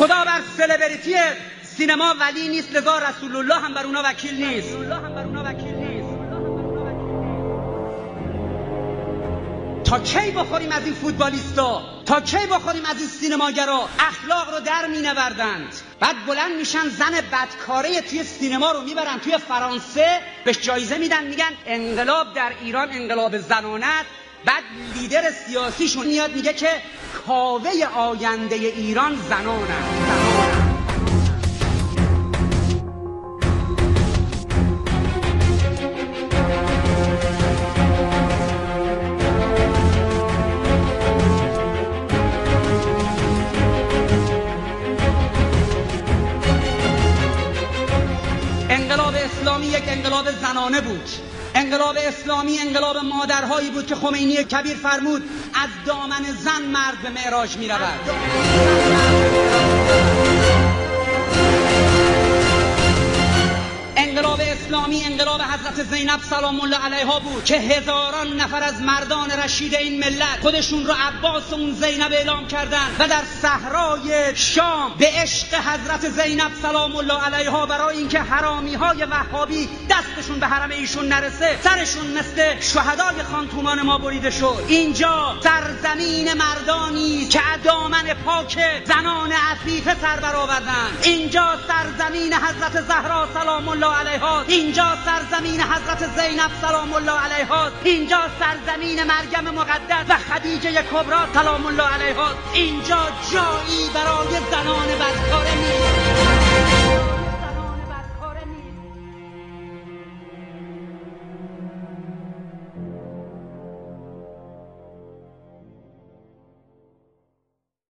خدا بر سلبریتی سینما ولی نیست لذا رسول الله هم بر اونا وکیل نیست. تا کی بخوریم از این فوتبالیستا؟ تا کی بخوریم از این سینماگرا؟ اخلاق رو در مینوردند. بعد بلند میشن زن بدکاره توی سینما رو می‌برن توی فرانسه بهش جایزه میدن میگن انقلاب در ایران انقلاب زنانت بعد لیدر سیاسیشون میاد میگه که کاوه آینده ایران زنانند انقلاب اسلامی یک انقلاب زنانه بود. انقلاب اسلامی انقلاب مادرهایی بود که خمینی کبیر فرمود از دامن زن مرد به معراج می رود اسلامی انقلاب حضرت زینب سلام الله علیها بود که هزاران نفر از مردان رشید این ملت خودشون رو عباس اون زینب اعلام کردن و در صحرای شام به عشق حضرت زینب سلام الله علیها برای اینکه حرامی های وهابی دستشون به حرم ایشون نرسه سرشون مثل شهدای خانتومان ما بریده شد. اینجا سرزمین مردانی که دامن پاک زنان عفیفه سر برآوردن. اینجا سرزمین حضرت زهرا سلام الله علیها. اینجا سرزمین حضرت زینب سلام الله علیها. اینجا سرزمین مریم مقدس و خدیجه کبرا سلام الله علیها. اینجا جایی برای زنان بد